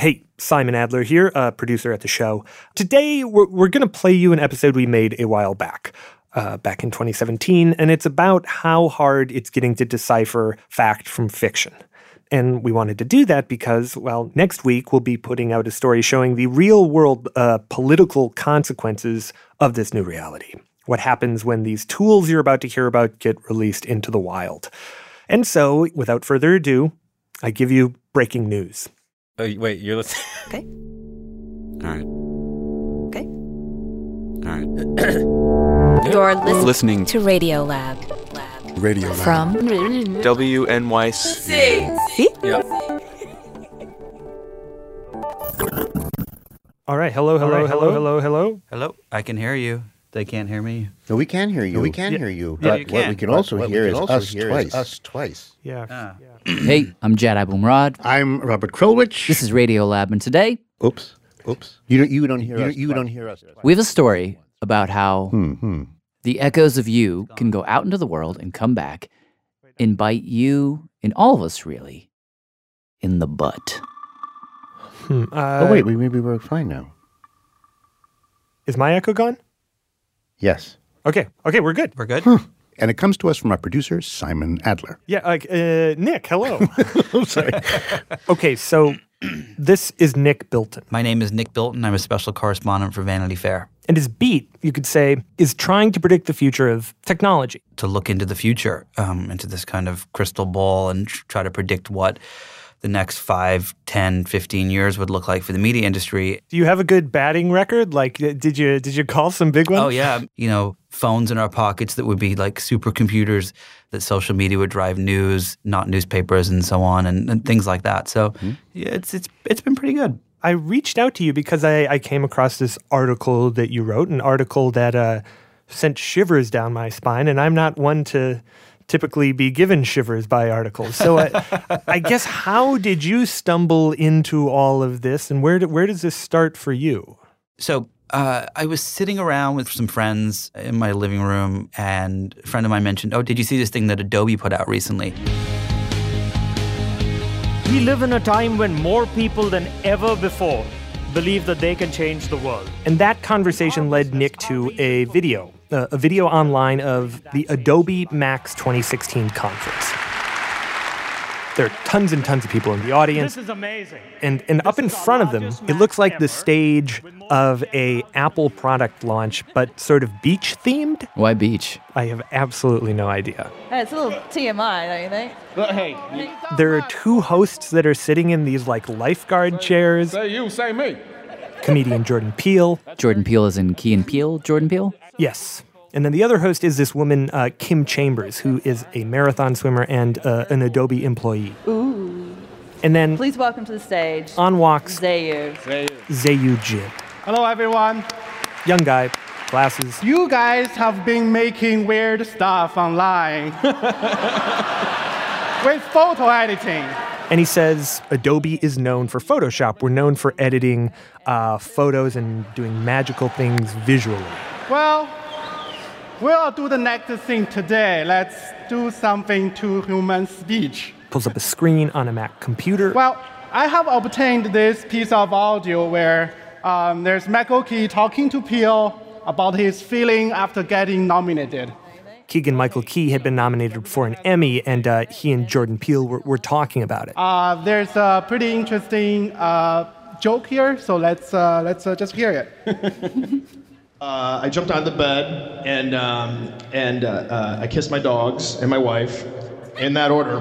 Hey, Simon Adler here, producer at the show. Today, we're, we're going to play you an episode we made a while back, uh, back in 2017, and it's about how hard it's getting to decipher fact from fiction. And we wanted to do that because, well, next week we'll be putting out a story showing the real world uh, political consequences of this new reality. What happens when these tools you're about to hear about get released into the wild. And so, without further ado, I give you breaking news. Oh, wait, you're listening. Okay. All right. Okay. All right. You're listening, Listening to Radio Lab. Radio Lab. From WNYC. All right. Hello, hello, hello, hello, hello. Hello, I can hear you. They can't hear me. No, we can hear you. we can hear you. Yeah, but you what we can. can But also what we hear can is also us hear twice. is us twice. Yeah. Ah. Hey, I'm Jad Abumrad. I'm Robert Krulwich. This is Radio Lab, and today Oops. Oops. You don't. You don't hear You, us. you twice. don't hear us. we have a story about how Hmm. hmm. the echoes of you can go out into the world and come back and bite you and all of us, really, in the butt. Hmm, uh, oh wait, we maybe we're fine now. Is my echo gone? Yes. Okay. Okay, we're good. We're good. And it comes to us from our producer Simon Adler. Yeah. Like, uh, Nick, hello. I'm sorry. okay, so this is Nick Bilton. My name is Nick Bilton. I'm a special correspondent for Vanity Fair. And his beat, you could say, is trying to predict the future of technology. To look into the future, um, into this kind of crystal ball and tr- try to predict what the next 5, 10, 15 years would look like for the media industry. Do you have a good batting record? Like, uh, did you did you call some big ones? Oh, yeah. You know, phones in our pockets that would be like supercomputers, that social media would drive news, not newspapers, and so on, and, and things like that. So yeah, it's, it's, it's been pretty good. I reached out to you because I, I came across this article that you wrote, an article that uh, sent shivers down my spine, and I'm not one to typically be given shivers by articles. So I, I guess how did you stumble into all of this, and where do, where does this start for you? So uh, I was sitting around with some friends in my living room, and a friend of mine mentioned, "Oh, did you see this thing that Adobe put out recently?" We live in a time when more people than ever before believe that they can change the world. And that conversation led Nick to a video, uh, a video online of the Adobe Max 2016 conference. There are tons and tons of people in the audience. This is amazing. and and up in front of them it looks like the stage of a apple product launch but sort of beach themed Why beach? i have absolutely no idea Hey, it's a little TMI, don't you think? But hey, there are two hosts that are sitting in these like lifeguard chairs say you, say me. comedian jordan peele Jordan Peele is in Key and Peele. Jordan Peele. Yes and then the other host is this woman uh, kim chambers who is a marathon swimmer and uh, an adobe employee Ooh. and then Please welcome to the stage on walks Zeyu. Zeyu Jin Hello, everyone. young guy glasses You guys have been making weird stuff online with photo editing. And he says Adobe is known for Photoshop. We're known for editing uh, photos and doing magical things visually. Well, we'll do the next thing today. Let's do something to human speech. Pulls up a screen on a Mac computer. Well, I have obtained this piece of audio where um, there's Michael Key talking to Peele about his feeling after getting nominated. Keegan Michael Key had been nominated for an Emmy, and uh, he and Jordan Peele were, were talking about it. Uh, there's a pretty interesting uh, joke here, so let's uh, let's uh, just hear it. Uh, I jumped on the bed and um, and uh, uh, I kissed my dogs and my wife, in that order.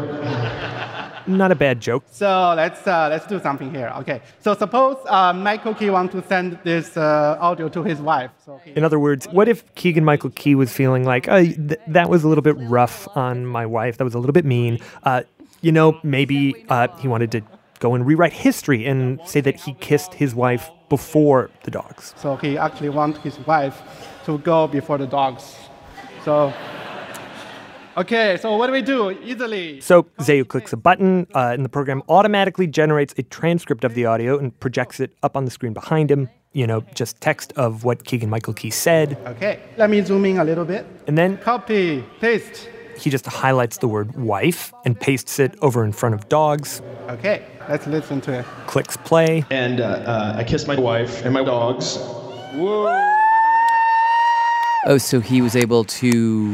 Not a bad joke. So let's uh, let's do something here. Okay. So suppose uh, Michael Key wants to send this uh, audio to his wife. So he- In other words, what if Keegan Michael Key was feeling like, oh, th- that was a little bit rough on my wife, that was a little bit mean? Uh, you know, maybe uh, he wanted to go and rewrite history and say that he kissed his wife before the dogs. so he actually wants his wife to go before the dogs. So. Okay, so what do we do? Easily. So Zeyu clicks a button, uh, and the program automatically generates a transcript of the audio and projects it up on the screen behind him. You know, just text of what Keegan Michael Key said. Okay, let me zoom in a little bit. And then Copy, paste. He just highlights the word wife and pastes it over in front of dogs, Okay, let's listen to it. clicks play. And uh, uh, I kiss my wife and my dogs. Oh, so he was able to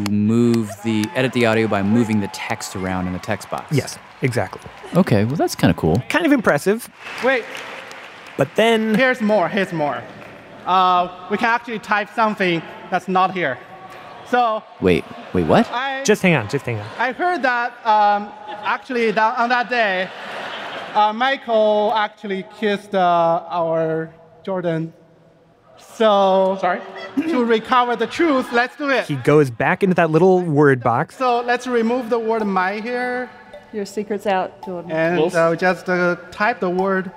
move the edit the audio by moving the text around in the text box. Yes, exactly. Okay, well that's kind of cool. Kind of impressive. Wait, But then here's more, here's more. Uh, we can actually type something that's not here. So Wait, wait, what? I just hang on, just hang on. I heard that um, actually that on that day, uh, Michael actually kissed uh, our Jordan. So sorry. to recover the truth, let's do it. He goes back into that little word box. So let's remove the word "my" here, Your secret's out, Jordan. and uh, just uh, type the word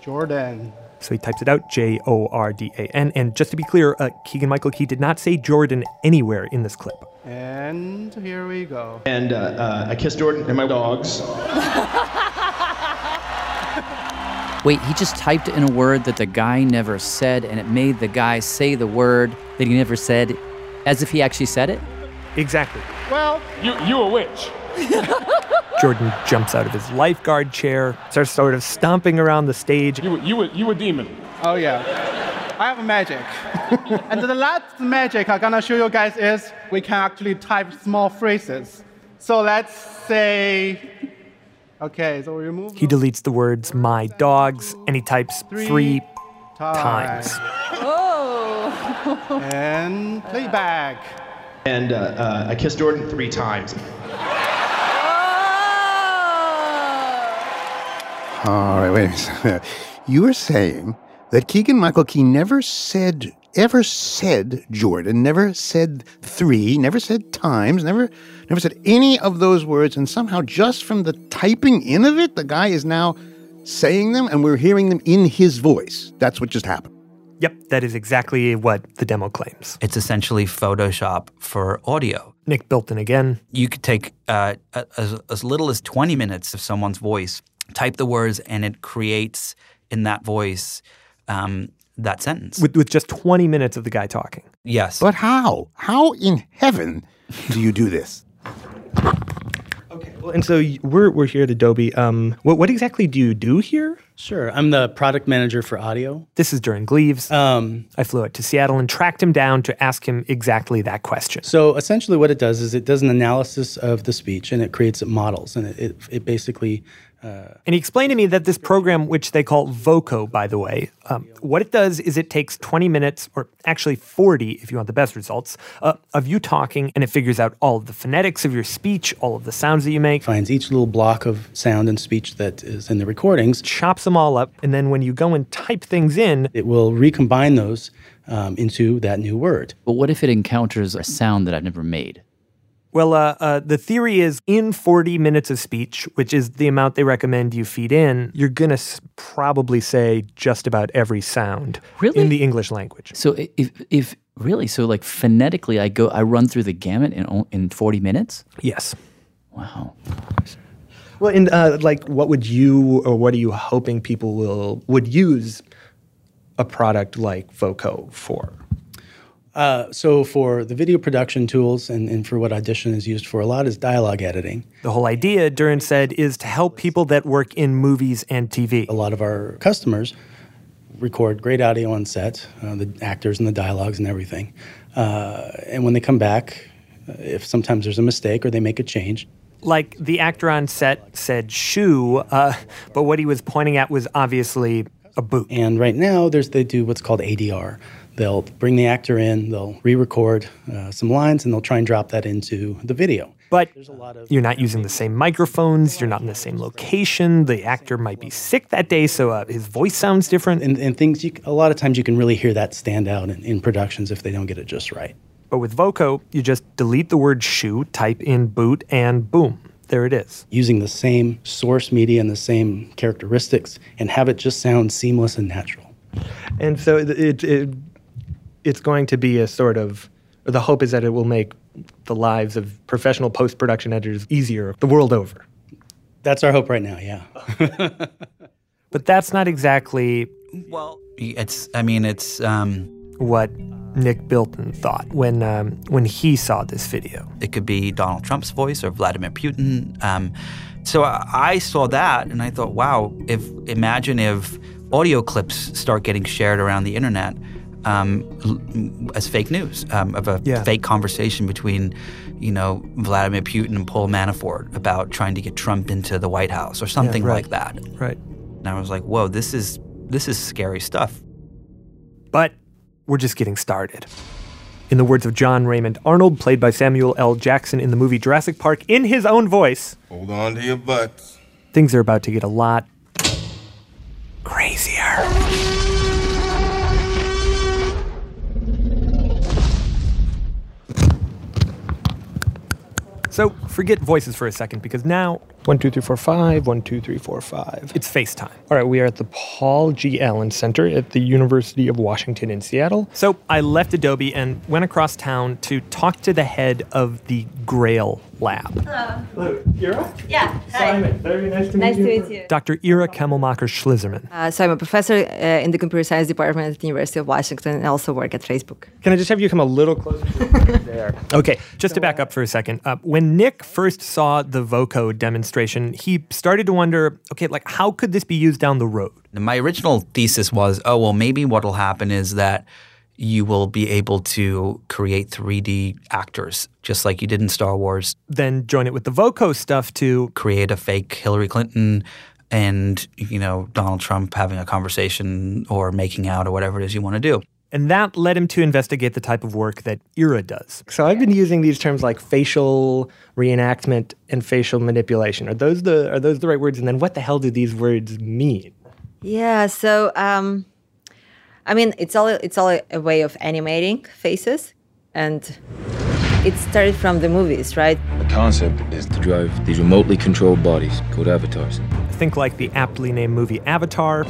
Jordan. So he types it out J O R D A N. And just to be clear, uh, Keegan Michael Key did not say Jordan anywhere in this clip. And here we go. And uh, uh, I kissed Jordan and my dogs. Wait, he just typed in a word that the guy never said, and it made the guy say the word that he never said as if he actually said it? Exactly. Well, You, you a witch. Jordan jumps out of his lifeguard chair, starts sort of stomping around the stage. You, a- you, a- you a demon. Oh yeah. I have magic. and the last magic I'm gonna show you guys is we can actually type small phrases. So let's say, okay, so we remove He deletes the words my dogs and he types three times. times. Whoa. and playback. And uh, uh, I kissed Jordan three times. All right, wait a minute. You were saying that Keegan Michael Key never said, ever said Jordan, never said three, never said times, never, never said any of those words, and somehow just from the typing in of it, the guy is now saying them, and we're hearing them in his voice. That's what just happened. Yep, that is exactly what the demo claims. It's essentially Photoshop for audio. Nick Bilton again. You could take uh, as, as little as 20 minutes of someone's voice, type the words, and it creates in that voice um, that sentence. With, with just 20 minutes of the guy talking. yes. But how? How in heaven do you do this? Okay. Well, and so we're, we're here at Adobe. Um, what, what exactly do you do here? Sure. I'm the product manager for audio. This is Durin Gleaves. Um, I flew out to Seattle and tracked him down to ask him exactly that question. so essentially, what it does is it does an analysis of the speech and it creates models, and it, it, it basically And he explained to me that this program, which they call Voco, by the way, um, what it does is it takes 20 minutes, or actually 40 if you want the best results, uh, of you talking, and it figures out all of the phonetics of your speech, all of the sounds that you make, finds each little block of sound and speech that is in the recordings. chops them all up, and then when you go and type things in, It will recombine those um, into that new word. But what if it encounters a sound that I've never made? Well, uh, uh, the theory is in 40 minutes of speech, which is the amount they recommend you feed in, you're going to s- probably say just about every sound Really? in the English language. So if if really, so like phonetically, I go, I run through the gamut in in forty minutes. Yes. Wow. Well, and uh, like, what would you or what are you hoping people will would use a product like Voco for? Uh, so for the video production tools and, and for what Audition is used for a lot is dialogue editing. The whole idea, Durin said, is to help people that work in movies and TV. A lot of our customers record great audio on set, uh, the actors and the dialogues and everything. Uh, and when they come back, uh, if sometimes there's a mistake or they make a change, Like the actor on set said shoe, uh, but what he was pointing at was obviously a boot. And right now, there's they do what's called ADR. They'll bring the actor in, they'll re-record uh, some lines, and they'll try and drop that into the video. But you're not using the same microphones, you're not in the same location, the actor might be sick that day, so uh, his voice sounds different. And, and things, you, a lot of times you can really hear that stand out in, in productions if they don't get it just right. But with Voco, you just delete the word shoe, type in boot, and boom, there it is. Using the same source media and the same characteristics, and have it just sound seamless and natural. And so it, it, it it's going to be a sort of or the hope is that it will make the lives of professional post production editors easier the world over. That's our hope right now, yeah. But that's not exactly Well, it's. I mean, it's. Um, what Nick Bilton thought when um, when he saw this video. it could be Donald Trump's voice or Vladimir Putin. Um, so I, I saw that and I thought, wow, if imagine if audio clips start getting shared around the internet um, as fake news um, of a Yeah. fake conversation between, you know, Vladimir Putin and Paul Manafort about trying to get Trump into the White House or something right. like that. Right. And I was like, whoa, this is this is scary stuff. But we're just getting started. In the words of John Raymond Arnold, played by Samuel L. Jackson in the movie Jurassic Park, in his own voice, Hold on to your butts. things are about to get a lot So forget voices for a second because now one, two, three, four, five, one, two, three, four, five. It's FaceTime. All right, we are at the Paul G. Allen Center at the University of Washington in Seattle. So I left Adobe and went across town to talk to the head of the Grail Lab. Hello. Hello, Ira? Yeah. Simon, very nice to Nice meet to you. meet you. Dr. Ira Kemelmacher Shlizerman. Uh, so I'm a professor uh, in the computer science department at the University of Washington and also work at Facebook. Can I just have you come a little closer to the there? Okay, just to back up for a second. Uh, when Nick first saw the Voco demonstration, he started to wonder, okay, like how could this be used down the road? My original thesis was, oh well, maybe what'll happen is that you will be able to create 3D actors, just like you did in Star Wars. Then join it with the Voco stuff to create a fake Hillary Clinton and you know Donald Trump having a conversation or making out or whatever it is you want to do. And that led him to investigate the type of work that Ira does. So I've been using these terms like facial reenactment and facial manipulation. Are those the are those the right words? And then what the hell do these words mean? Yeah. So um, I mean, it's all it's all a, a way of animating faces, and it started from the movies, right? The concept is to drive these remotely controlled bodies called avatars. Think like the aptly named movie Avatar,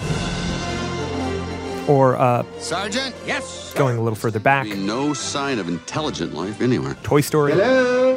or uh, Sergeant? Yes. going a little further back, No sign of intelligent life anywhere. Toy Story. Hello.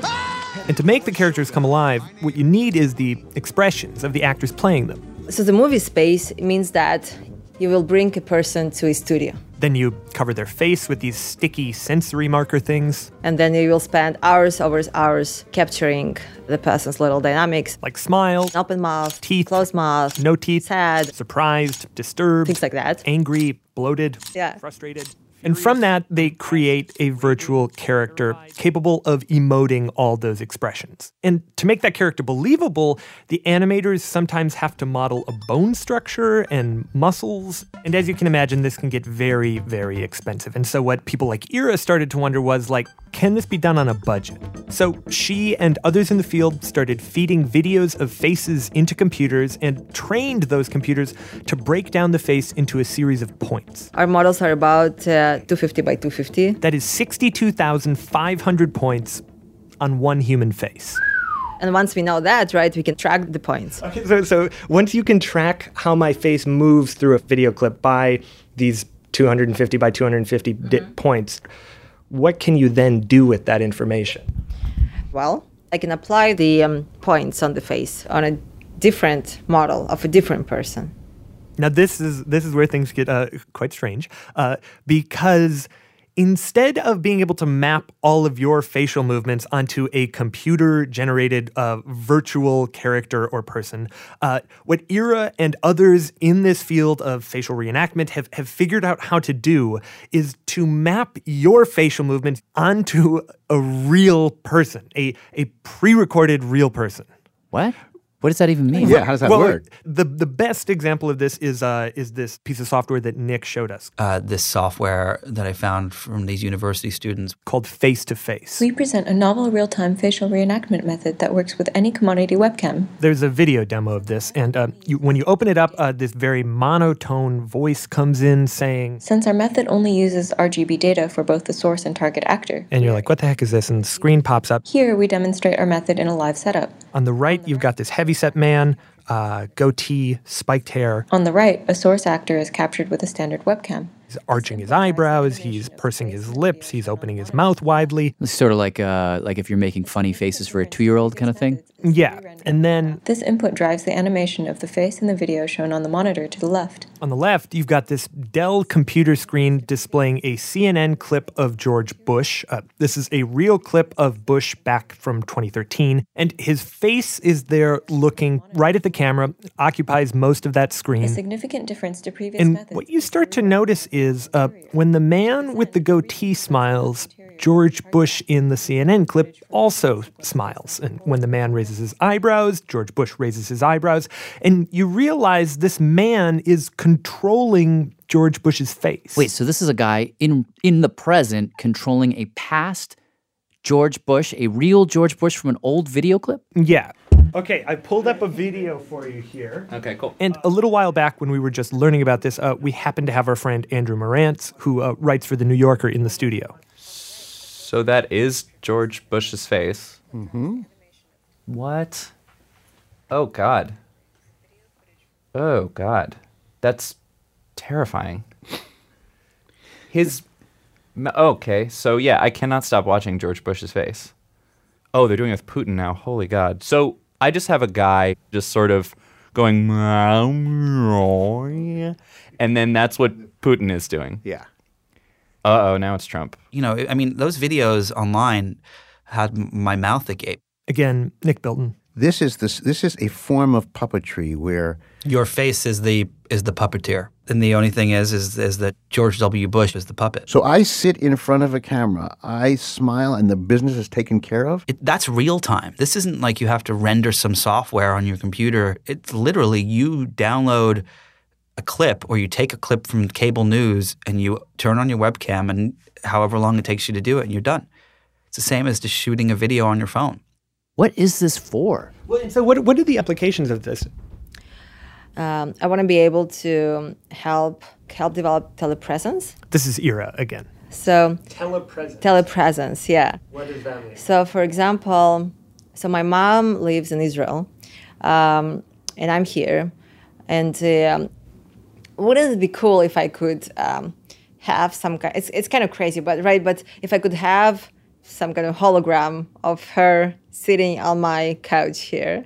And to make the characters come alive, what you need is the expressions of the actors playing them. So the movie space means that you will bring a person to a studio, Then you cover their face with these sticky sensory marker things, and then you will spend hours, hours, hours capturing the person's little dynamics, like smile, open mouth, teeth, closed mouth, no teeth, sad, surprised, disturbed, things like that. angry, bloated, Yeah. frustrated. And from that, they create a virtual character capable of emoting all those expressions. And to make that character believable, the animators sometimes have to model a bone structure and muscles. And as you can imagine, this can get very, very expensive. And so, what people like Ira started to wonder was like, can this be done on a budget? So, she and others in the field started feeding videos of faces into computers and trained those computers to break down the face into a series of points. Our models are about uh, 250 by 250. That is 62,500 points on one human face. And once we know that, right, we can track the points. Okay, so, so once you can track how my face moves through a video clip by these 250 by 250 di- points, what can you then do with that information? Well, I can apply the um, points on the face on a different model of a different person. Now this is this is where things get uh, quite strange uh, because instead of being able to map all of your facial movements onto a computer generated uh, virtual character or person, uh, what Ira and others in this field of facial reenactment have, have figured out how to do is to map your facial movements onto a real person, a, a pre recorded real person. What? What does that even mean? Yeah, how does that well, work? The the best example of this is uh, is this piece of software that Nick showed us Uh, this software that I found from these university students called Face to Face. We present a novel real time facial reenactment method that works with any commodity webcam. There's a video demo of this, and uh, you, when you open it up, uh, this very monotone voice comes in saying, Since our method only uses RGB data for both the source and target actor, and you're like, "What the heck is this?" And the screen pops up. here we demonstrate our method in a live setup. On the right, you've got this heavyset man, uh, goatee, spiked hair. On the right, a source actor is captured with a standard webcam. He's arching his eyebrows. He's pursing his lips. He's opening his mouth widely. It's sort of like uh, like if you're making funny faces for a two year old kind of thing. Yeah, and then This input drives the animation of the face in the video shown on the monitor to the left. on the left, you've got this Dell computer screen displaying a CNN clip of George Bush. Uh, this is a real clip of Bush back from 2013, and his face is there looking right at the camera, occupies most of that screen. A significant difference to previous And methods. what you start to notice is uh, when the man with the goatee smiles, George Bush in the CNN clip also smiles. And when the man raises his eyebrows, George Bush raises his eyebrows. And you realize this man is controlling George Bush's face. Wait, so this is a guy in in the present controlling a past George Bush, a real George Bush from an old video clip? Yeah. Okay, I pulled up a video for you here. Okay, cool. And a little while back, when we were just learning about this, uh, we happened to have our friend Andrew Marantz, who uh, writes for The New Yorker, in the studio. So that is George Bush's face. Mm-hmm. What? Oh God. Oh God. That's terrifying. His. Okay, so yeah, I cannot stop watching George Bush's face. Oh, they're doing it with Putin now. Holy God. So I just have a guy just sort of going, and then that's what Putin is doing. Yeah. Uh oh, now it's Trump. You know, I mean, those videos online had my mouth agape. Again, Nick Bilton. This is this this is a form of puppetry where Your face is the is the puppeteer, and the only thing is is is that George W. Bush is the puppet. so I sit in front of a camera, I smile, and the business is taken care of. It, that's real time. This isn't like you have to render some software on your computer. It's literally you download a clip or you take a clip from cable news and you turn on your webcam and however long it takes you to do it and you're done. It's the same as just shooting a video on your phone. What is this for? Well, and so what, what are the applications of this? Um, I want to be able to help help develop telepresence. This is Ira again. So Telepresence. telepresence, yeah. What does that mean? So, for example, so my mom lives in Israel, um, and I'm here, and um, wouldn't it be cool if I could um, have some kind? It's it's kind of crazy, but right. But if I could have some kind of hologram of her sitting on my couch here,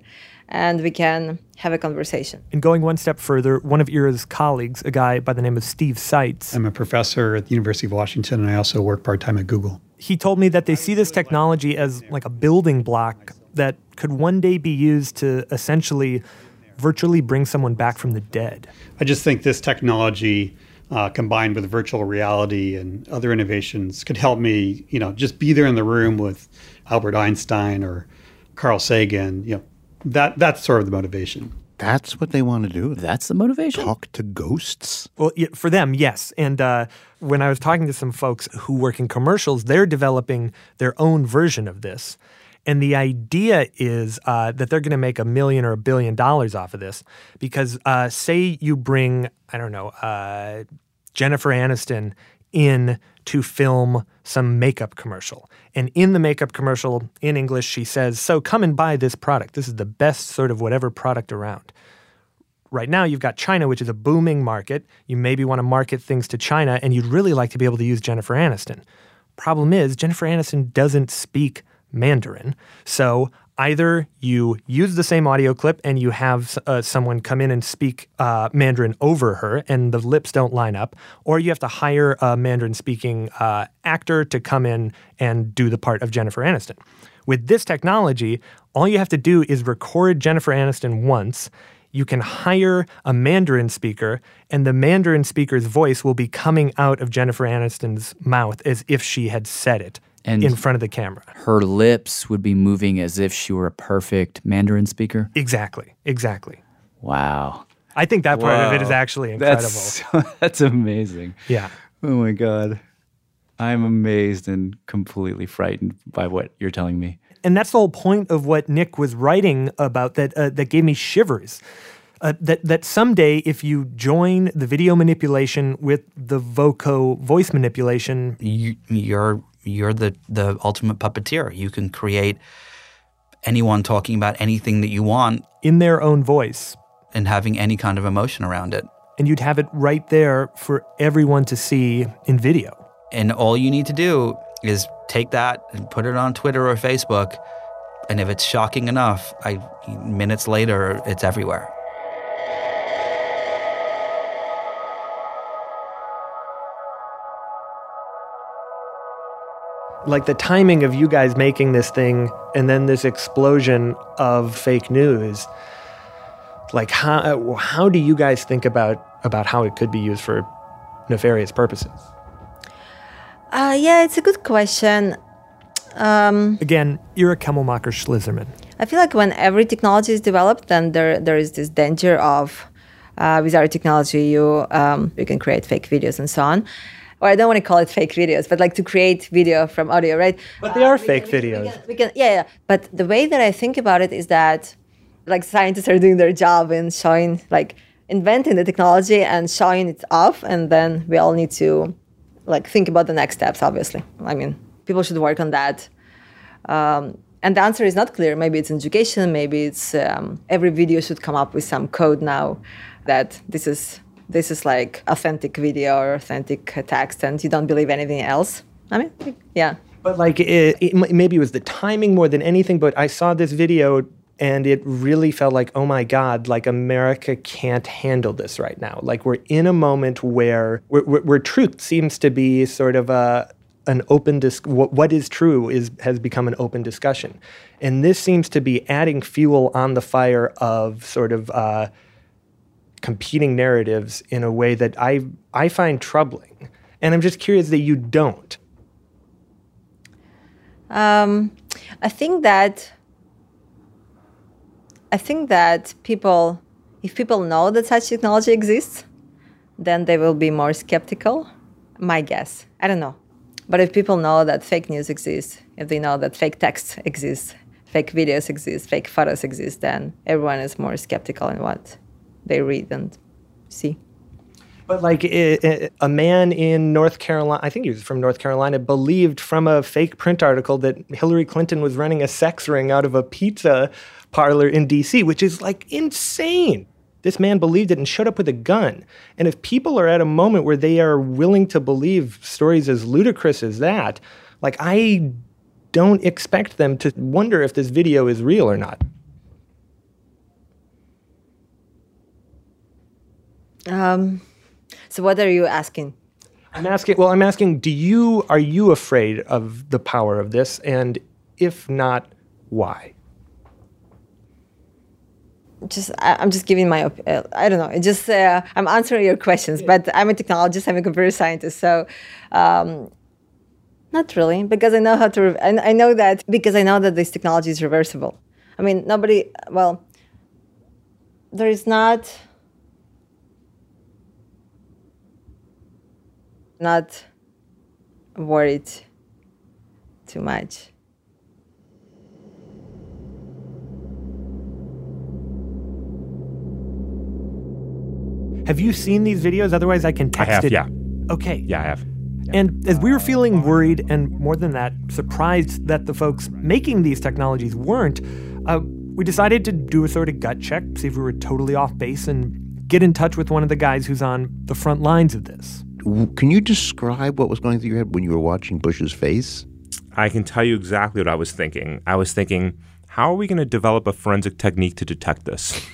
and we can have a conversation. And going one step further, one of Ira's colleagues, a guy by the name of Steve Seitz, I'm a professor at the University of Washington, and I also work part time at Google. he told me that they see this technology as like a building block that could one day be used to essentially virtually bring someone back from the dead. I just think this technology, uh, combined with virtual reality and other innovations, could help me, you know, just be there in the room with Albert Einstein or Carl Sagan. You know, that that's sort of the motivation. That's what they want to do. That's the motivation. Talk to ghosts. Well, for them, yes. And uh, when I was talking to some folks who work in commercials, they're developing their own version of this. And the idea is uh, that they're going to make a million or a billion dollars off of this because, uh, say, you bring, I don't know, uh, Jennifer Aniston in to film some makeup commercial. And in the makeup commercial, in English, she says, So come and buy this product. This is the best sort of whatever product around right now you've got China, which is a booming market. You maybe want to market things to China, and you'd really like to be able to use Jennifer Aniston. Problem is, Jennifer Aniston doesn't speak Mandarin. So Either you use the same audio clip and you have uh, someone come in and speak uh, Mandarin over her, and the lips don't line up, or you have to hire a Mandarin speaking uh, actor to come in and do the part of Jennifer Aniston. With this technology, all you have to do is record Jennifer Aniston once. You can hire a Mandarin speaker, and the Mandarin speaker's voice will be coming out of Jennifer Aniston's mouth as if she had said it And- in front of the camera. Her lips would be moving as if she were a perfect Mandarin speaker. Exactly. Exactly. Wow. I think that part of it is actually incredible. That's, that's amazing. Yeah. Oh my God. I'm amazed and completely frightened by what you're telling me. and that's the whole point of what Nick was writing about that uh, that gave me shivers. Uh, that that someday, if you join the video manipulation with the voco voice manipulation, you, you're you're the the ultimate puppeteer. You can create anyone talking about anything that you want in their own voice, and having any kind of emotion around it. and you'd have it right there for everyone to see in video. And all you need to do is take that and put it on Twitter or Facebook. And if it's shocking enough, I minutes later it's everywhere. Like the timing of you guys making this thing, and then this explosion of fake news. Like how how do you guys think about about how it could be used for nefarious purposes? Uh, yeah, it's a good question. Um, Again, Ira Kemelmacher Shlizerman. I feel like when every technology is developed, then there there is this danger of uh, with our technology, you um, you can create fake videos and so on. Or I don't want to call it fake videos, but like to create video from audio, right? But they are fake videos. We can, yeah, yeah. But the way that I think about it is that, like, scientists are doing their job in showing, like, inventing the technology and showing it off, and then we all need to, like, think about the next steps. Obviously, I mean, people should work on that. Um, and the answer is not clear. Maybe it's education. Maybe it's um, every video should come up with some code now that this is this is like authentic video or authentic text, and you don't believe anything else. I mean, yeah. But like, it, it, maybe it was the timing more than anything. But I saw this video and it really felt like, oh my God, like America can't handle this right now. Like we're in a moment where where, where, where truth seems to be sort of a an open dis- what, what is true is has become an open discussion, and this seems to be adding fuel on the fire of sort of. Uh, competing narratives in a way that I I find troubling. And I'm just curious that you don't. Um, I think that I think that people, if people know that such technology exists, then they will be more skeptical. My guess. I don't know. But if people know that fake news exists, if they know that fake text exists, fake videos exist, fake photos exist, then everyone is more skeptical in what they read and see. But like a man in North Carolina, I think he was from North Carolina, believed from a fake print article that Hillary Clinton was running a sex ring out of a pizza parlor in DC, which is like insane. This man believed it and showed up with a gun. And if people are at a moment where they are willing to believe stories as ludicrous as that, like I don't expect them to wonder if this video is real or not. Um, so what are you asking? I'm asking. Well, I'm asking. Do you are you afraid of the power of this, and if not, why? just I, I'm just giving my op- uh, I don't know. It just uh, I'm answering your questions, but I'm a technologist. I'm a computer scientist, so um, not really because I know how to. Re- I, I know that because I know that this technology is reversible. I mean, nobody. Well, there is not. Not worried too much. Have you seen these videos? Otherwise, I can I text have, it. yeah. Okay. Yeah, I have. And as we were feeling worried and more than that, surprised that the folks making these technologies weren't, uh, we decided to do a sort of gut check, see if we were totally off base, and get in touch with one of the guys who's on the front lines of this. Can you describe what was going through your head when you were watching Bush's face? I can tell you exactly what I was thinking. I was thinking, How are we going to develop a forensic technique to detect this?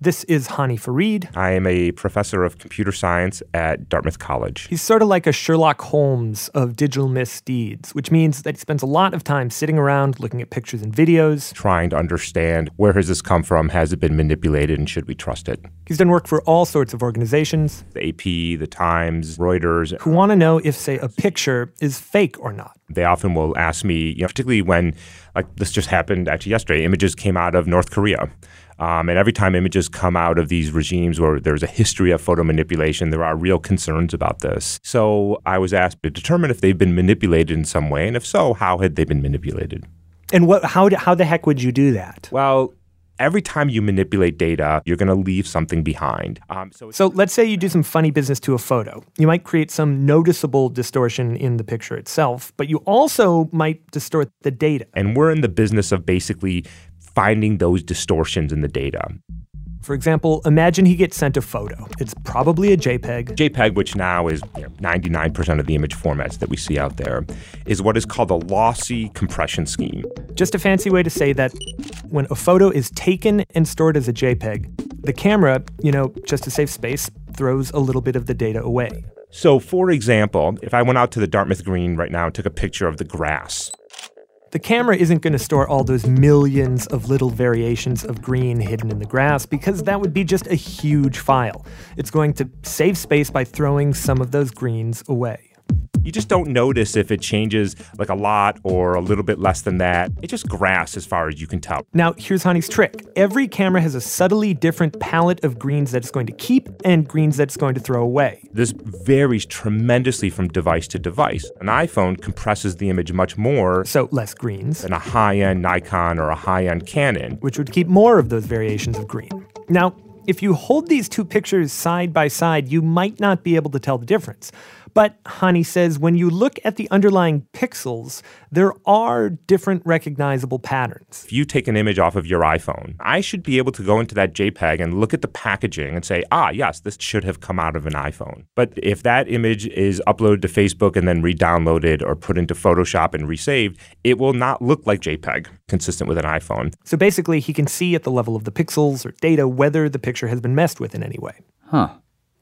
This is Hani Farid. I am a professor of computer science at Dartmouth College. He's sort of like a Sherlock Holmes of digital misdeeds, which means that he spends a lot of time sitting around looking at pictures and videos. Trying to understand where has this come from? Has it been manipulated and should we trust it? He's done work for all sorts of organizations The AP, the Times, Reuters. who want to know if, say, a picture is fake or not. They often will ask me, you know, particularly when, like this just happened actually yesterday, images came out of North Korea. Um, and every time images come out of these regimes where there's a history of photo manipulation, there are real concerns about this. So I was asked to determine if they've been manipulated in some way, and if so, how had they been manipulated? And what? How? How the heck would you do that? Well, every time you manipulate data, you're going to leave something behind. Um, so So let's say you do some funny business to a photo. You might create some noticeable distortion in the picture itself, but you also might distort the data. and we're in the business of basically finding those distortions in the data. For example, imagine he gets sent a photo. It's probably a JPEG. JPEG, which now is you know, 99% of the image formats that we see out there, is what is called a lossy compression scheme. Just a fancy way to say that when a photo is taken and stored as a JPEG, the camera, you know, just to save space, throws a little bit of the data away. So, for example, if I went out to the Dartmouth Green right now and took a picture of the grass, The camera isn't going to store all those millions of little variations of green hidden in the grass because that would be just a huge file. It's going to save space by throwing some of those greens away. You just don't notice if it changes like a lot or a little bit less than that. It's just grass as far as you can tell. Now, here's Hani's trick. Every camera has a subtly different palette of greens that it's going to keep and greens that it's going to throw away. This varies tremendously from device to device. An iPhone compresses the image much more. So less greens. Than a high end Nikon or a high end Canon. which would keep more of those variations of green. Now, if you hold these two pictures side by side, you might not be able to tell the difference. But Hani says when you look at the underlying pixels, there are different recognizable patterns. If you take an image off of your iPhone, I should be able to go into that JPEG and look at the packaging and say, ah, yes, this should have come out of an iPhone. But if that image is uploaded to Facebook and then re downloaded or put into Photoshop and resaved, it will not look like JPEG, consistent with an iPhone. So basically, he can see at the level of the pixels or data whether the picture has been messed with in any way. Huh.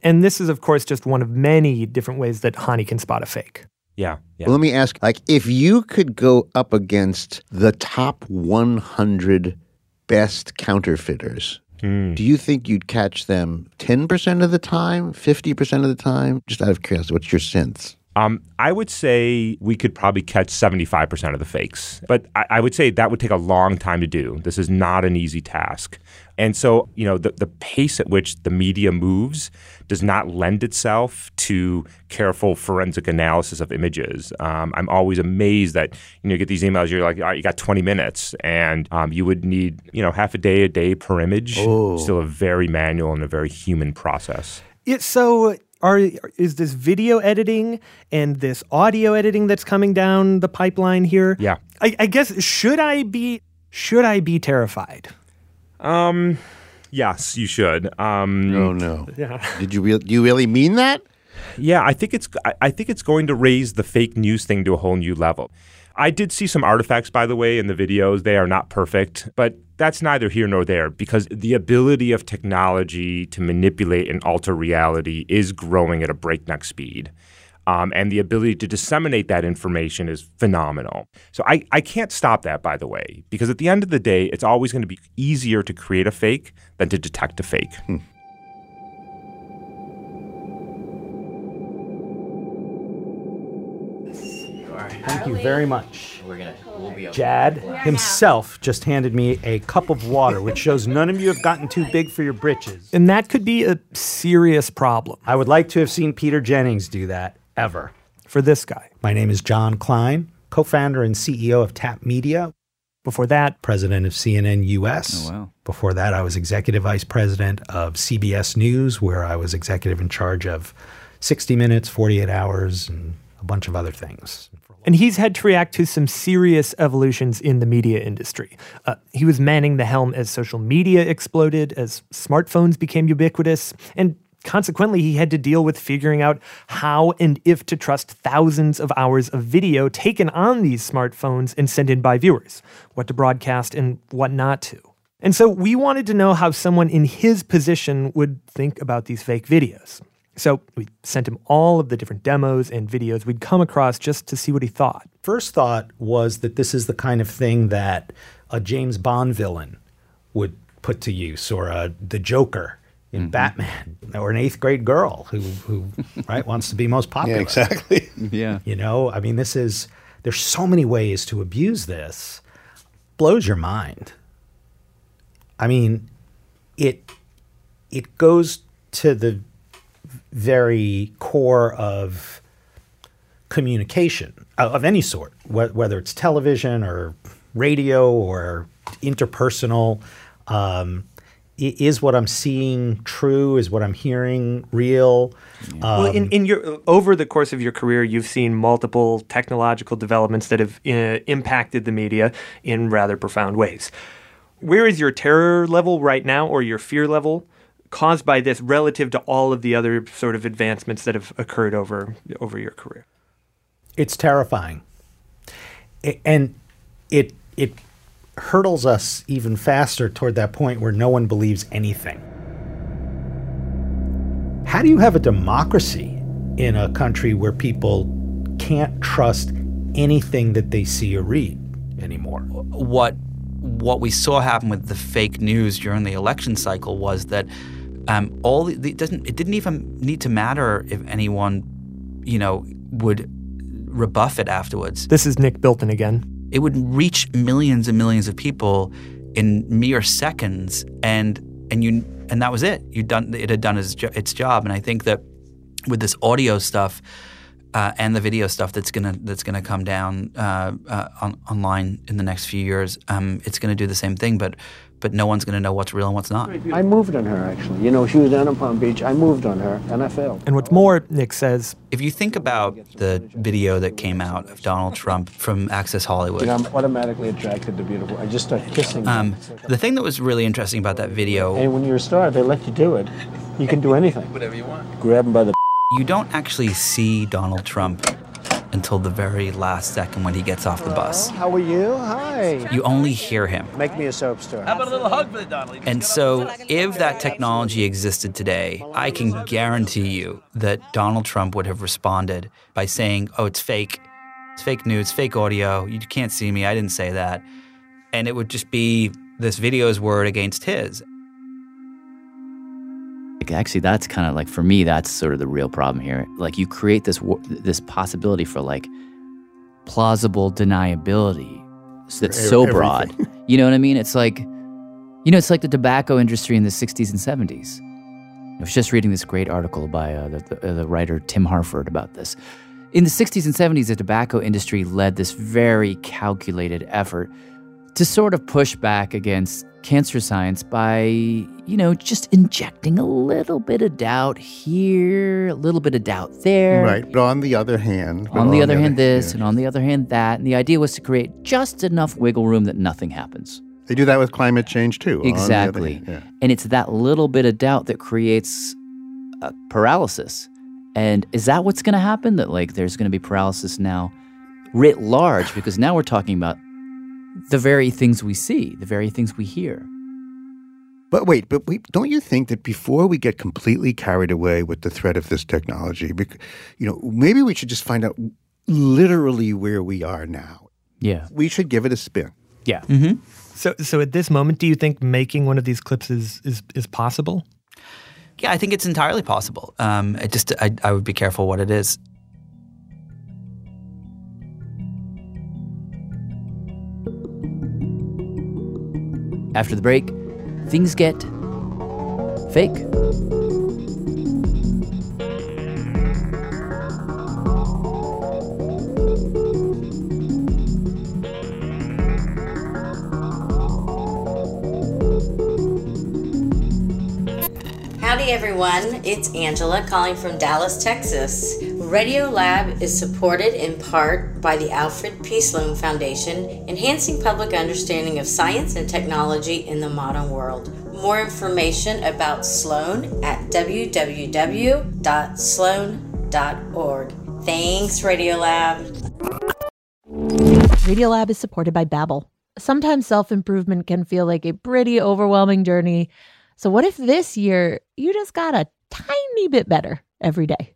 And this is, of course, just one of many different ways that Hani can spot a fake. Yeah. yeah. Well, let me ask like, if you could go up against the top 100 best counterfeiters, Hmm. do you think you'd catch them 10% of the time, 50% of the time? Just out of curiosity, what's your sense? Um, I would say we could probably catch 75% of the fakes, but I, I would say that would take a long time to do. This is not an easy task. And so, you know, the, the pace at which the media moves does not lend itself to careful forensic analysis of images. Um, I'm always amazed that, you know, you get these emails, you're like, all right, you got 20 minutes, and um, you would need, you know, half a day, a day per image. Oh. Still a very manual and a very human process. It, so are is this video editing and this audio editing that's coming down the pipeline here? Yeah. I, I guess should I be should I be terrified? Um, yes, you should. Um, Oh, no. Yeah. Did you, re- do you really mean that? Yeah, I think it's I- I think it's going to raise the fake news thing to a whole new level. I did see some artifacts, by the way, in the videos. They are not perfect, but that's neither here nor there because the ability of technology to manipulate and alter reality is growing at a breakneck speed. Um, and the ability to disseminate that information is phenomenal. So I, I can't stop that, by the way, because at the end of the day, it's always going to be easier to create a fake than to detect a fake. Thank you very much. We're gonna. We'll be. Jad himself just handed me a cup of water, which shows none of you have gotten too big for your britches. And that could be a serious problem I would like to have seen Peter Jennings do that ever. for this guy. My name is Jon Klein, co founder and CEO of TAPP Media, Before that, president of CNN US. Oh, wow. Before that, I was executive vice president of CBS News, where I was executive in charge of 60 Minutes, 48 Hours, and a bunch of other things. and he's had to react to some serious evolutions in the media industry. Uh, he was manning the helm as social media exploded, as smartphones became ubiquitous, and Consequently, he had to deal with figuring out how and if to trust thousands of hours of video taken on these smartphones and sent in by viewers, what to broadcast and what not to. And so we wanted to know how someone in his position would think about these fake videos. So we sent him all of the different demos and videos we'd come across just to see what he thought. First thought was that this is the kind of thing that a James Bond villain would put to use, or a, the Joker in Mm-hmm. Batman, or an eighth grade girl who, who right wants to be most popular. exactly. Yeah. You know, I mean, this is there's so many ways to abuse this. Blows your mind. I mean, it it goes to the very core of communication uh, of any sort, wh- whether it's television or radio or interpersonal. Um, i- is what I'm seeing true? Is what I'm hearing real? well, in, Um, in your over the course of your career, you've seen multiple technological developments that have uh, impacted the media in rather profound ways. Where is your terror level right now, or your fear level, caused by this relative to all of the other sort of advancements that have occurred over over your career? it's terrifying, I- and it it hurdles us even faster toward that point where no one believes anything. How do you have a democracy in a country where people can't trust anything that they see or read anymore? what what we saw happen with the fake news during the election cycle was that um, all the, the- it doesn't it didn't even need to matter if anyone you know would rebuff it afterwards. This is Nick Bilton again. It would reach millions and millions of people in mere seconds, and and you and that was it. You done it had done its, its job, and I think that with this audio stuff uh, and the video stuff that's gonna that's gonna come down uh, uh, on, online in the next few years, um, it's gonna do the same thing, but but no one's gonna know what's real and what's not. I moved on her, actually. You know, she was down in Palm Beach. I moved on her, and I failed. And what's more, Nick says, If you think about the video that came out of Donald Trump from Access Hollywood, You know, I'm automatically attracted to beautiful. I just start kissing um, them. the thing that was really interesting about that video And when you're a star, they let you do it. You can do anything. Whatever you want. Grab them by the You don't actually see Donald Trump until the very last second when he gets off the bus. How are you? Hi. You only hear him. Make me a soap star. How about a little hug for the Donald? And so, if that technology existed today, I can guarantee you that Donald Trump would have responded by saying, Oh, it's fake. It's fake news, fake audio. You can't see me. I didn't say that. And it would just be this video's word against his. Actually, that's kind of like for me, that's sort of the real problem here. Like you create this this possibility for like plausible deniability that's so broad. You know what I mean? It's like, you know, it's like the tobacco industry in the '60s and '70s. I was just reading this great article by uh, the, the, uh, the writer Tim Harford about this. In the 60s and 70s, the tobacco industry led this very calculated effort to sort of push back against cancer science by, you know, just injecting a little bit of doubt here, a little bit of doubt there. Right. But on the other hand, but On the other hand, this, and on the other hand, that. And the idea was to create just enough wiggle room that nothing happens. They do that with climate change too. on other Exactly. hand, yeah. And it's that little bit of doubt that creates uh, paralysis. And is that what's going to happen? That like there's going to be paralysis now writ large because now we're talking about the very things we see, the very things we hear. But wait, but wait, don't you think that before we get completely carried away with the threat of this technology, bec- you know, maybe we should just find out literally where we are now. Yeah. We should give it a spin. Yeah. Mm-hmm. So, so at this moment, do you think making one of these clips is is, is possible? Yeah, I think it's entirely possible. Um, it just, I, I would be careful what it is. After the break, things get fake. Howdy, everyone. It's Angela calling from Dallas, Texas. Radio Lab is supported in part by the Alfred P. Sloan Foundation, enhancing public understanding of science and technology in the modern world. more information about Sloan at www.sloan.org. Thanks, Radiolab. Radiolab is supported by Babbel. Sometimes self-improvement can feel like a pretty overwhelming journey. So what if this year you just got a tiny bit better every day?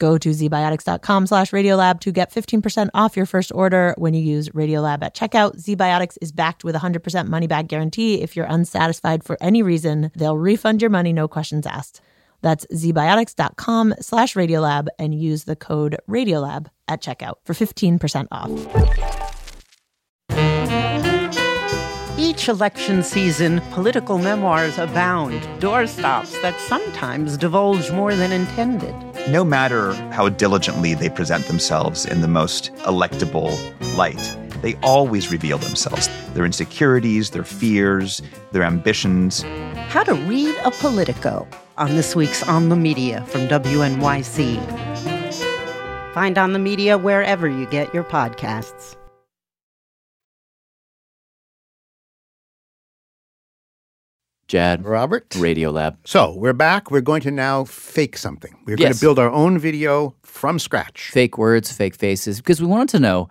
Go to zbiotics.com slash radiolab to get 15% off your first order when you use Radiolab at checkout. ZBiotics is backed with a 100% money back guarantee. If you're unsatisfied for any reason, they'll refund your money, no questions asked. That's zbiotics.com slash radiolab and use the code radiolab at checkout for 15% off. Each election season, political memoirs abound, doorstops that sometimes divulge more than intended. No matter how diligently they present themselves in the most electable light, they always reveal themselves their insecurities, their fears, their ambitions. How to read a Politico on this week's On the Media from WNYC. Find On the Media wherever you get your podcasts. Jad. Robert. Radiolab. So we're back. We're going to now fake something. We're going to build our own video from scratch. Fake words, fake faces, because we wanted to know,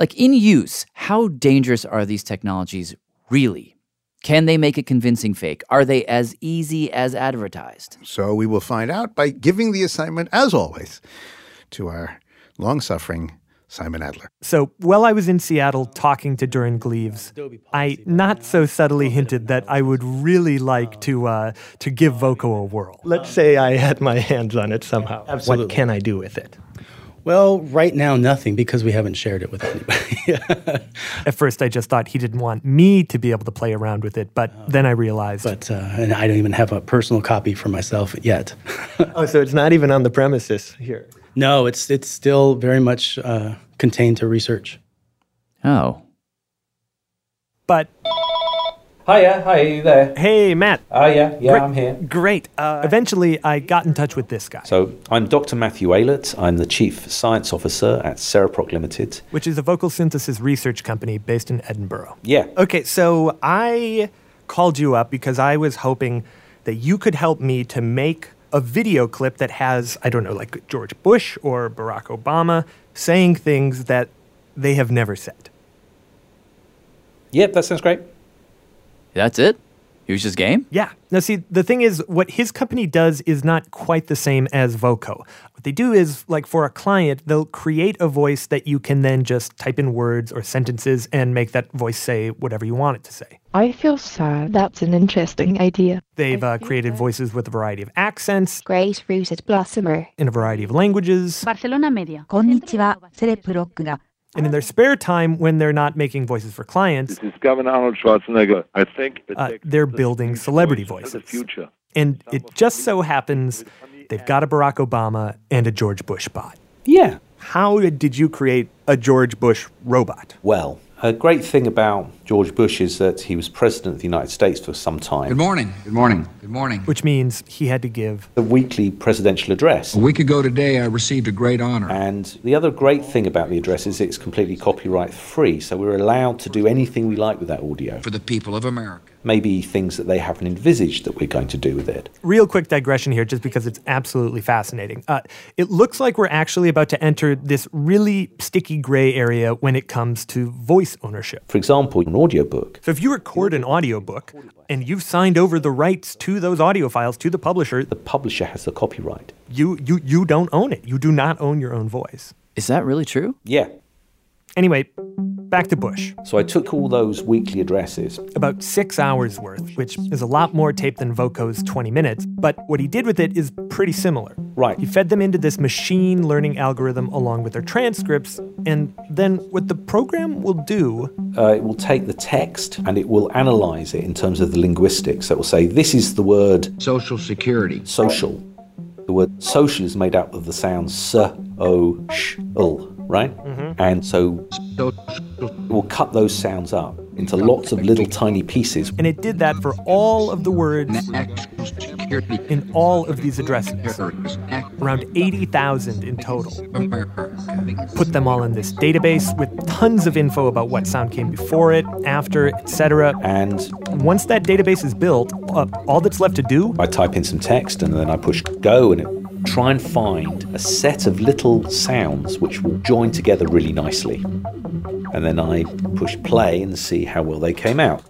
like in use, how dangerous are these technologies really? Can they make a convincing fake? Are they as easy as advertised? So we will find out by giving the assignment, as always, to our long suffering Simon Adler. So while I was in Seattle talking to Durin Gleaves, I not so subtly hinted that I would really like to uh, to give Voco a whirl. Let's say I had my hands on it somehow. Absolutely. What can I do with it? Well, right now, nothing because we haven't shared it with anybody. At first, I just thought he didn't want me to be able to play around with it, but then I realized. But uh, and I don't even have a personal copy for myself yet. oh, so it's not even on the premises here. No, it's it's still very much uh, contained to research. Oh. But Hiya, hi, are you there? Hey, Matt. Oh, yeah, yeah, Great- I'm here. Great. Uh, eventually, I got in touch with this guy, So, I'm Dr. Matthew Aylett. I'm the Chief Science Officer at Cereproc Limited. which is a vocal synthesis research company based in Edinburgh. Yeah. Okay, so I called you up because I was hoping that you could help me to make a video clip that has, I don't know, like George Bush or Barack Obama saying things that they have never said. Yep, that sounds great. That's it? He was just game? Yeah. Now, see, the thing is, what his company does is not quite the same as Voco. What they do is, like for a client, they'll create a voice that you can then just type in words or sentences and make that voice say whatever you want it to say. I feel sad. That's an interesting idea. They've uh, created voices with a variety of accents Great rooted blossomer. in a variety of languages. バルセロナメディア。こんにちは、セレプロックが and in their spare time, when they're not making voices for clients, This is Governor Arnold Schwarzenegger. I think uh, they're building celebrity for the voices. future. And it just so happens they've got a Barack Obama and a George Bush bot. Yeah. How did you create a George Bush robot? Well, a great thing about George Bush is that he was President of the United States for some time. Good morning. Good morning. Good morning. Which means he had to give The weekly presidential address. A week ago today, I received a great honor. And the other great thing about the address is it's completely copyright free, so we're allowed to do anything we like with that audio. For the people of America. Maybe things that they haven't envisaged that we're going to do with it. Real quick digression here, just because it's absolutely fascinating. Uh, it looks like we're actually about to enter this really sticky gray area when it comes to voice ownership. For example, an audiobook. So if you record an audiobook and you've signed over the rights to those audio files to the publisher, the publisher has the copyright. You you you don't own it. You do not own your own voice. Is that really true? Yeah. Anyway, back to Bush. So I took all those weekly addresses. About six hours worth, which is a lot more tape than Voco's 20 minutes. But what he did with it is pretty similar. Right. He fed them into this machine learning algorithm along with their transcripts. And then what the program will do. Uh, it will take the text and it will analyze it in terms of the linguistics. So It will say, this is the word social security. Social. The word social is made up of the sounds s, o, sh, l right? Mm-hmm. And so we'll cut those sounds up into lots of little tiny pieces. And it did that for all of the words in all of these addresses, around 80,000 in total. Put them all in this database with tons of info about what sound came before it, after, etc. And once that database is built, uh, all that's left to do, I type in some text and then I push go and it try and find a set of little sounds which will join together really nicely. And then I push play and see how well they came out.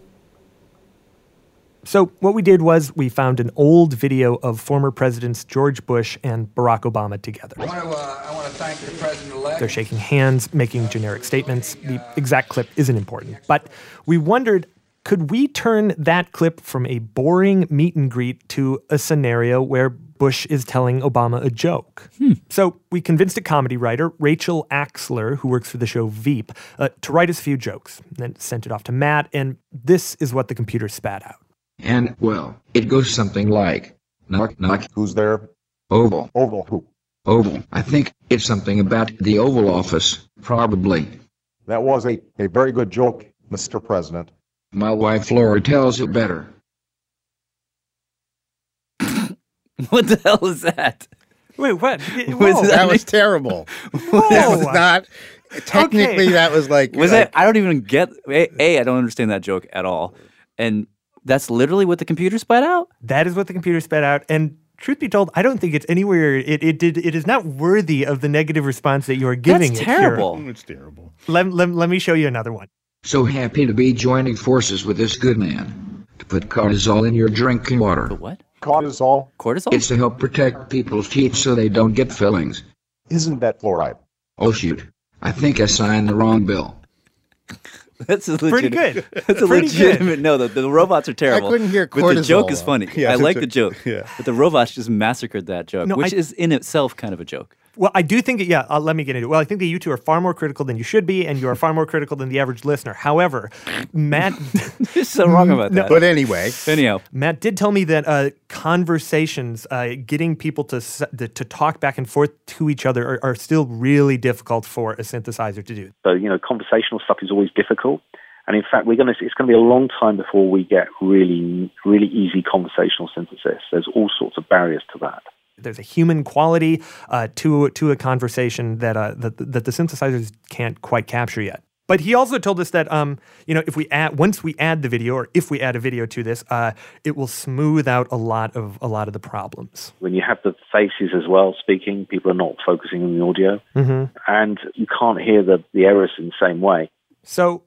So, what we did was we found an old video of former presidents George Bush and Barack Obama together. I want to, uh, I want to thank the president-elect. They're shaking hands, making generic statements. The exact clip isn't important. But we wondered could we turn that clip from a boring meet and greet to a scenario where Bush is telling Obama a joke? Hmm. So we convinced a comedy writer, Rachel Axler, who works for the show Veep, uh, to write us a few jokes. Then sent it off to Matt, and this is what the computer spat out. And, well, it goes something like knock, knock. Who's there? Oval. Oval who? Oval. I think it's something about the Oval Office, probably. That was a, a very good joke, Mr. President. My wife Laura tells it better. what the hell is that? Wait, what? Whoa. that was terrible. that was not. Technically, Okay. that was like. Was like, that? I don't even get. A, a, I don't understand that joke at all. And that's literally what the computer spat out. That is what the computer spat out. And truth be told, I don't think it's anywhere. It, it did. It is not worthy of the negative response that you are giving. That's it terrible. Mm, it's terrible. Let, let, let me show you another one. So happy to be joining forces with this good man to put cortisol in your drinking water. what? Cortisol? Cortisol? It's to help protect people's teeth so they don't get fillings. Isn't that fluoride? Oh shoot! I think I signed the wrong bill. That's a Pretty good. That's a Pretty good. legitimate. No, the, the robots are terrible. I couldn't hear cortisol. But the joke is funny. Yeah, I like it's the joke. yeah. But the robots just massacred that joke, No, which I- is in itself kind of a joke. Well, I do think, yeah, uh, let me get into it. Well, I think that you two are far more critical than you should be, and you are far more critical than the average listener. However, Matt. You're so wrong about that. But anyway, Anyhow, Matt did tell me that uh, conversations, uh, getting people to, to to talk back and forth to each other, are, are still really difficult for a synthesizer to do. So you know, conversational stuff is always difficult, and in fact, we're going to. It's going to be a long time before we get really, really easy conversational synthesis. There's all sorts of barriers to that. There's a human quality uh, to to a conversation that uh, that that the synthesizers can't quite capture yet. But he also told us that um, you know if we add once we add the video or if we add a video to this, uh, it will smooth out a lot of a lot of the problems. When you have the faces as well speaking, people are not focusing on the audio, Mm-hmm. and you can't hear the the errors in the same way. So,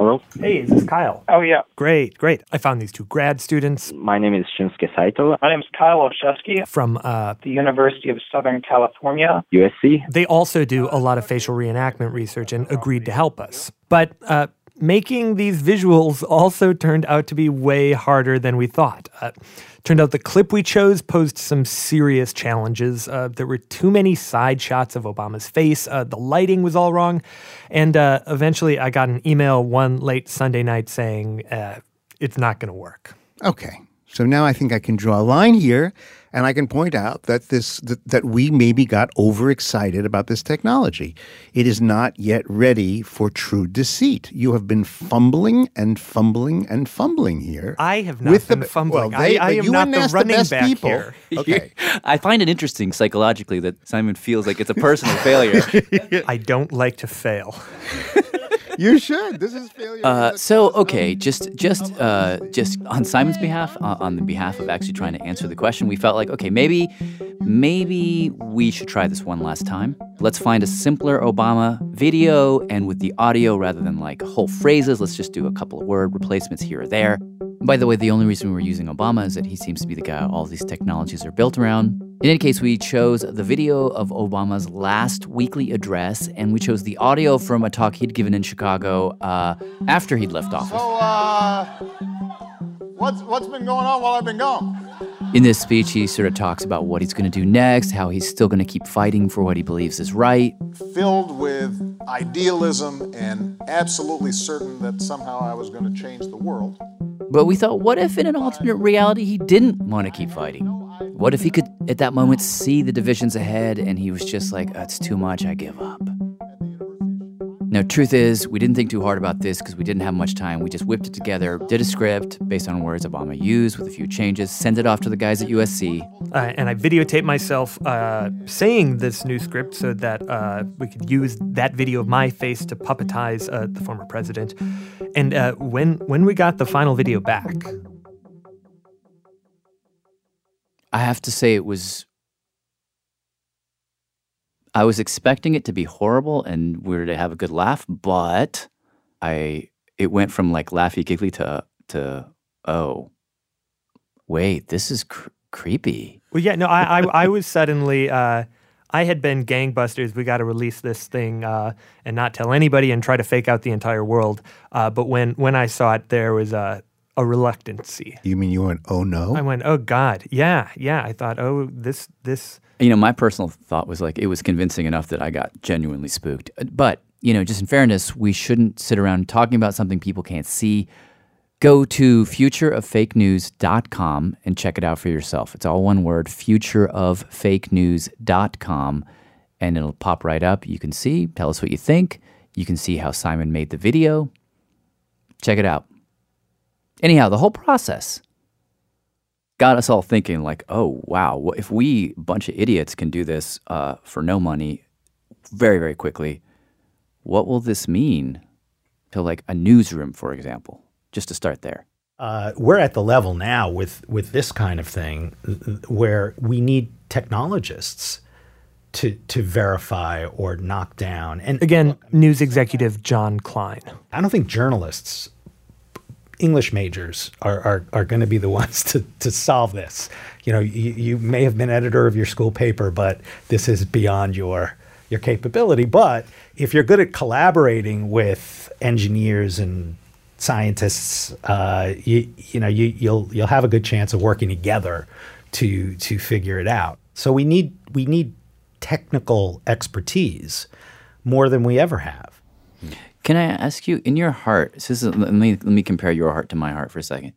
Hello. hey, this is this Kyle? Oh, yeah. Great, great. I found these two grad students My name is Shunsuke Saito. My name is Kyle Olszewski, from uh, the University of Southern California. USC. They also do a lot of facial reenactment research and agreed to help us. But uh, making these visuals also turned out to be way harder than we thought. Uh, turned out the clip we chose posed some serious challenges. Uh, there were too many side shots of Obama's face. Uh, the lighting was all wrong. And uh, eventually, I got an email one late Sunday night saying uh, it's not going to work. Okay. So now I think I can draw a line here and I can point out that this that, that we maybe got overexcited about this technology. It is not yet ready for true deceit. You have been fumbling and fumbling and fumbling here. I have not with been the, fumbling. Well, they, I, I am you not the running best back people. here. Okay. I find it interesting psychologically that Simon feels like it's a personal failure. I don't like to fail. You should. This is failure. Uh, so okay, just just uh, just on Simon's behalf, uh, on the behalf of actually trying to answer the question, we felt like okay, maybe maybe we should try this one last time. Let's find a simpler Obama video, and with the audio rather than like whole phrases, let's just do a couple of word replacements here or there. By the way, the only reason we're using Obama is that he seems to be the guy all these technologies are built around. In any case, we chose the video of Obama's last weekly address, and we chose the audio from a talk he'd given in Chicago uh, after he'd left office. So, uh, what's, what's been going on while I've been gone? In this speech, he sort of talks about what he's going to do next, how he's still going to keep fighting for what he believes is right. Filled with idealism and absolutely certain that somehow I was going to change the world. But we thought, what if in an alternate reality he didn't want to keep fighting? What if he could, at that moment, see the divisions ahead and he was just like, that's too much, I give up? Now, truth is, we didn't think too hard about this because we didn't have much time. We just whipped it together, did a script based on words Obama used with a few changes, sent it off to the guys at USC. Uh, and I videotaped myself uh, saying this new script so that uh, we could use that video of my face to puppetize uh, the former president. And uh, when when we got the final video back, I have to say it was. I was expecting it to be horrible and we were to have a good laugh, but I it went from like laughy giggly to to oh wait this is cr- creepy. well, yeah, no, I I, I was suddenly. Uh, I had been gangbusters. We got to release this thing uh, and not tell anybody and try to fake out the entire world. Uh, but when when I saw it, there was a a reluctancy. You mean you went, oh no? I went, oh God, yeah, yeah. I thought, oh, this this. You know, my personal thought was like it was convincing enough that I got genuinely spooked. Uh, but, you know, just in fairness, we shouldn't sit around talking about something people can't see. Go to futureoffakenews.com and check it out for yourself. It's all one word, futureoffakenews.com, and it'll pop right up. You can see, tell us what you think. You can see how Simon made the video. Check it out. Anyhow, the whole process got us all thinking like, oh, wow, if we, bunch of idiots, can do this uh, for no money very, very quickly, what will this mean to like a newsroom, for example? Just to start there. Uh, we're at the level now with with this kind of thing where we need technologists to to verify or knock down. And again, news executive Jon Klein. I don't think journalists, English majors, are are, are going to be the ones to to solve this. You know, you, you may have been editor of your school paper, but this is beyond your your capability. But if you're good at collaborating with engineers and scientists, uh, you, you know, you, you'll you'll have a good chance of working together to to figure it out. So we need we need technical expertise more than we ever have. Can I ask you, in your heart, this is, let me let me compare your heart to my heart for a second.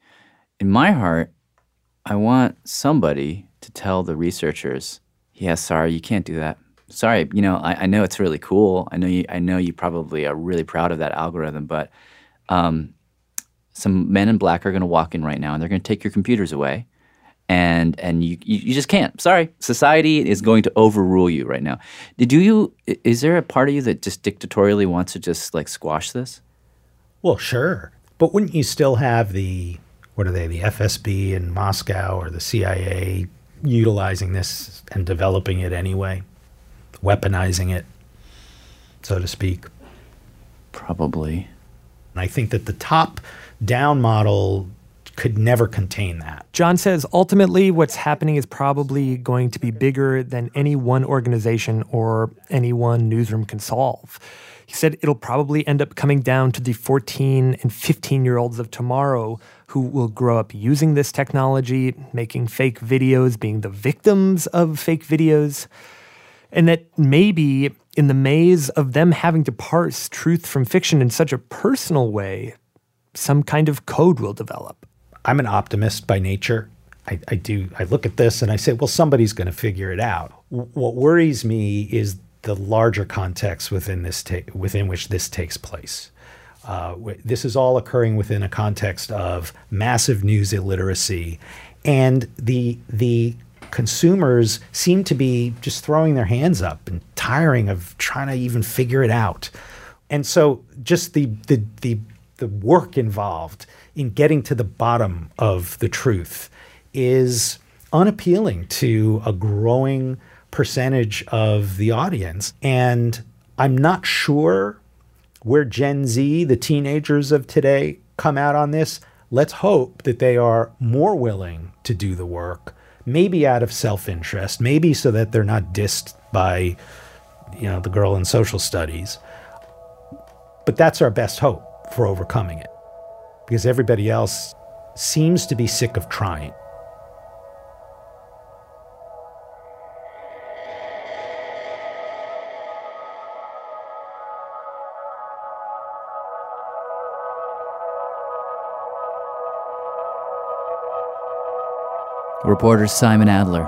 In my heart, I want somebody to tell the researchers, "Yeah, sorry, you can't do that. Sorry, you know, I, I know it's really cool. I know you, I know you probably are really proud of that algorithm, but." Um, some men in black are going to walk in right now and they're going to take your computers away and and you, you, you just can't. Sorry. Society is going to overrule you right now. Did you is there a part of you that just dictatorially wants to just like squash this? Well, sure, but wouldn't you still have the what are they, the FSB in Moscow or the CIA utilizing this and developing it anyway, weaponizing it, so to speak? Probably. And I think that the top down model could never contain that. John says ultimately what's happening is probably going to be bigger than any one organization or any one newsroom can solve. He said it'll probably end up coming down to the 14 and 15 year olds of tomorrow who will grow up using this technology, making fake videos, being the victims of fake videos. And that maybe in the maze of them having to parse truth from fiction in such a personal way, some kind of code will develop. I'm an optimist by nature. I, I do. I look at this and I say, well, somebody's going to figure it out. W- what worries me is the larger context within this ta- within which this takes place. Uh, w- this is all occurring within a context of massive news illiteracy, and the the consumers seem to be just throwing their hands up and tiring of trying to even figure it out. And so just the the the the work involved in getting to the bottom of the truth is unappealing to a growing percentage of the audience. And I'm not sure where Gen Z, the teenagers of today, come out on this. Let's hope that they are more willing to do the work, maybe out of self interest, maybe so that they're not dissed by, you know, the girl in social studies. But that's our best hope for overcoming it because everybody else seems to be sick of trying. Reporter Simon Adler.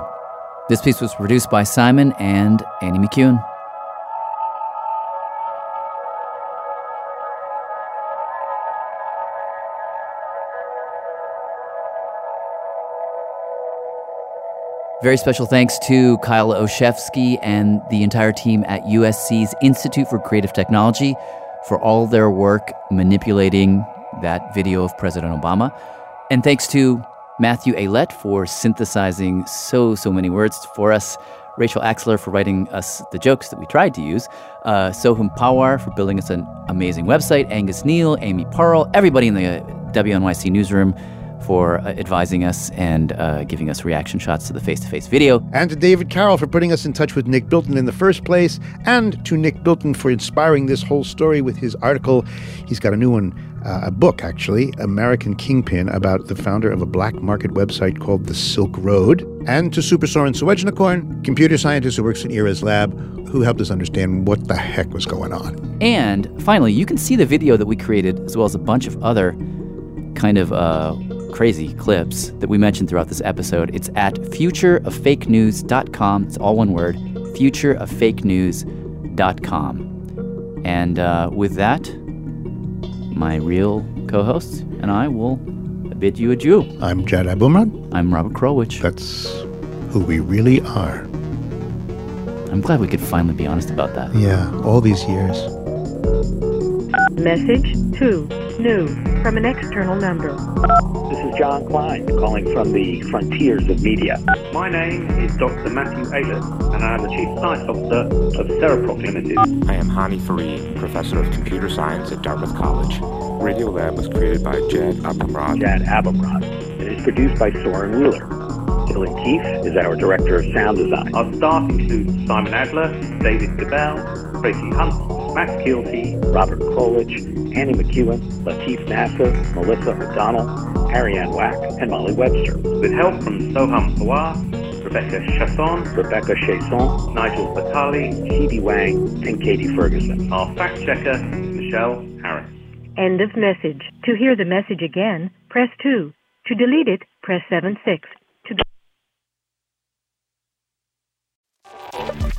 This piece was produced by Simon and Annie McEwen. Very special thanks to Kyle Olszewski and the entire team at USC's Institute for Creative Technology for all their work manipulating that video of President Obama. And thanks to Matthew Aylett for synthesizing so, so many words for us. Rachel Axler for writing us the jokes that we tried to use. Uh, Soham Pawar for building us an amazing website. Angus Kneale, Amy Pearl, everybody in the WNYC newsroom for uh, advising us and uh, giving us reaction shots to the face to face video. And to David Carroll for putting us in touch with Nick Bilton in the first place, and to Nick Bilton for inspiring this whole story with his article. He's got a new one, uh, a book actually, American Kingpin, about the founder of a black market website called The Silk Road. And to Supasorn Suwajanakorn, computer scientist who works in Ira's lab, who helped us understand what the heck was going on. And finally, you can see the video that we created, as well as a bunch of other kind of uh, crazy clips that we mentioned throughout this episode. It's at futureoffakenews.com. It's all one word futureoffakenews.com. And uh, with that, my real co hosts and I will bid you adieu. I'm Jad Abumrad. I'm Robert Krulwich. That's who we really are. I'm glad we could finally be honest about that. Yeah, all these years. Message 2. New. From an external number. This is Jon Klein calling from the frontiers of media. My name is Dr. Matthew Aylett, and I am the Chief Science Officer of Cereproc Limited. I am Hani Farid, Professor of Computer Science at Dartmouth College. Radio Lab was created by Jad Abumrad. Jad Abumrad. It is produced by Soren Wheeler. Dylan Keefe is our Director of Sound Design. Our staff includes Simon Adler, David Gebel, Tracy Hunt, Max Kielty, Robert Krulwich, Annie McEwen, Latif Nasser, Melissa O'Donnell, Ariane Wack, and Molly Webster. With help from Soham Pawar, Rebecca Chasson, Rebecca Chasson, Nigel Batali, Phoebe Wang, and Katie Ferguson. Our fact checker Michelle Harris. End of message. To hear the message again, press 2. To delete it, press 7 6.